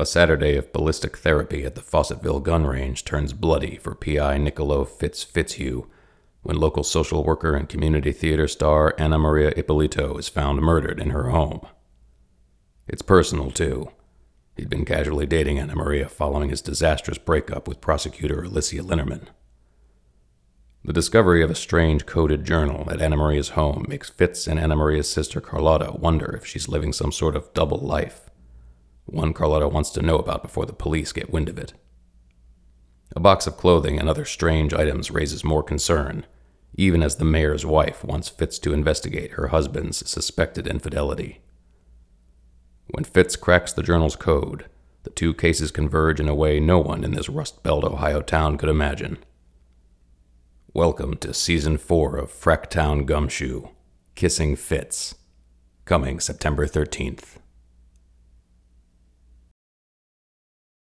A Saturday of ballistic therapy at the Fawcettville gun range turns bloody for PI Niccolo Fitz Fitzhugh when local social worker and community theater star Anna Maria Ippolito is found murdered in her home. It's personal, too. He'd been casually dating Anna Maria following his disastrous breakup with prosecutor Alicia Linnerman. The discovery of a strange coded journal at Anna Maria's home makes Fitz and Anna Maria's sister Carlotta wonder if she's living some sort of double life one Carlotta wants to know about before the police get wind of it. A box of clothing and other strange items raises more concern, even as the mayor's wife wants Fitz to investigate her husband's suspected infidelity. When Fitz cracks the journal's code, the two cases converge in a way no one in this Rust Belt, Ohio town could imagine. Welcome to Season 4 of Fracktown Gumshoe Kissing Fitz, coming September 13th.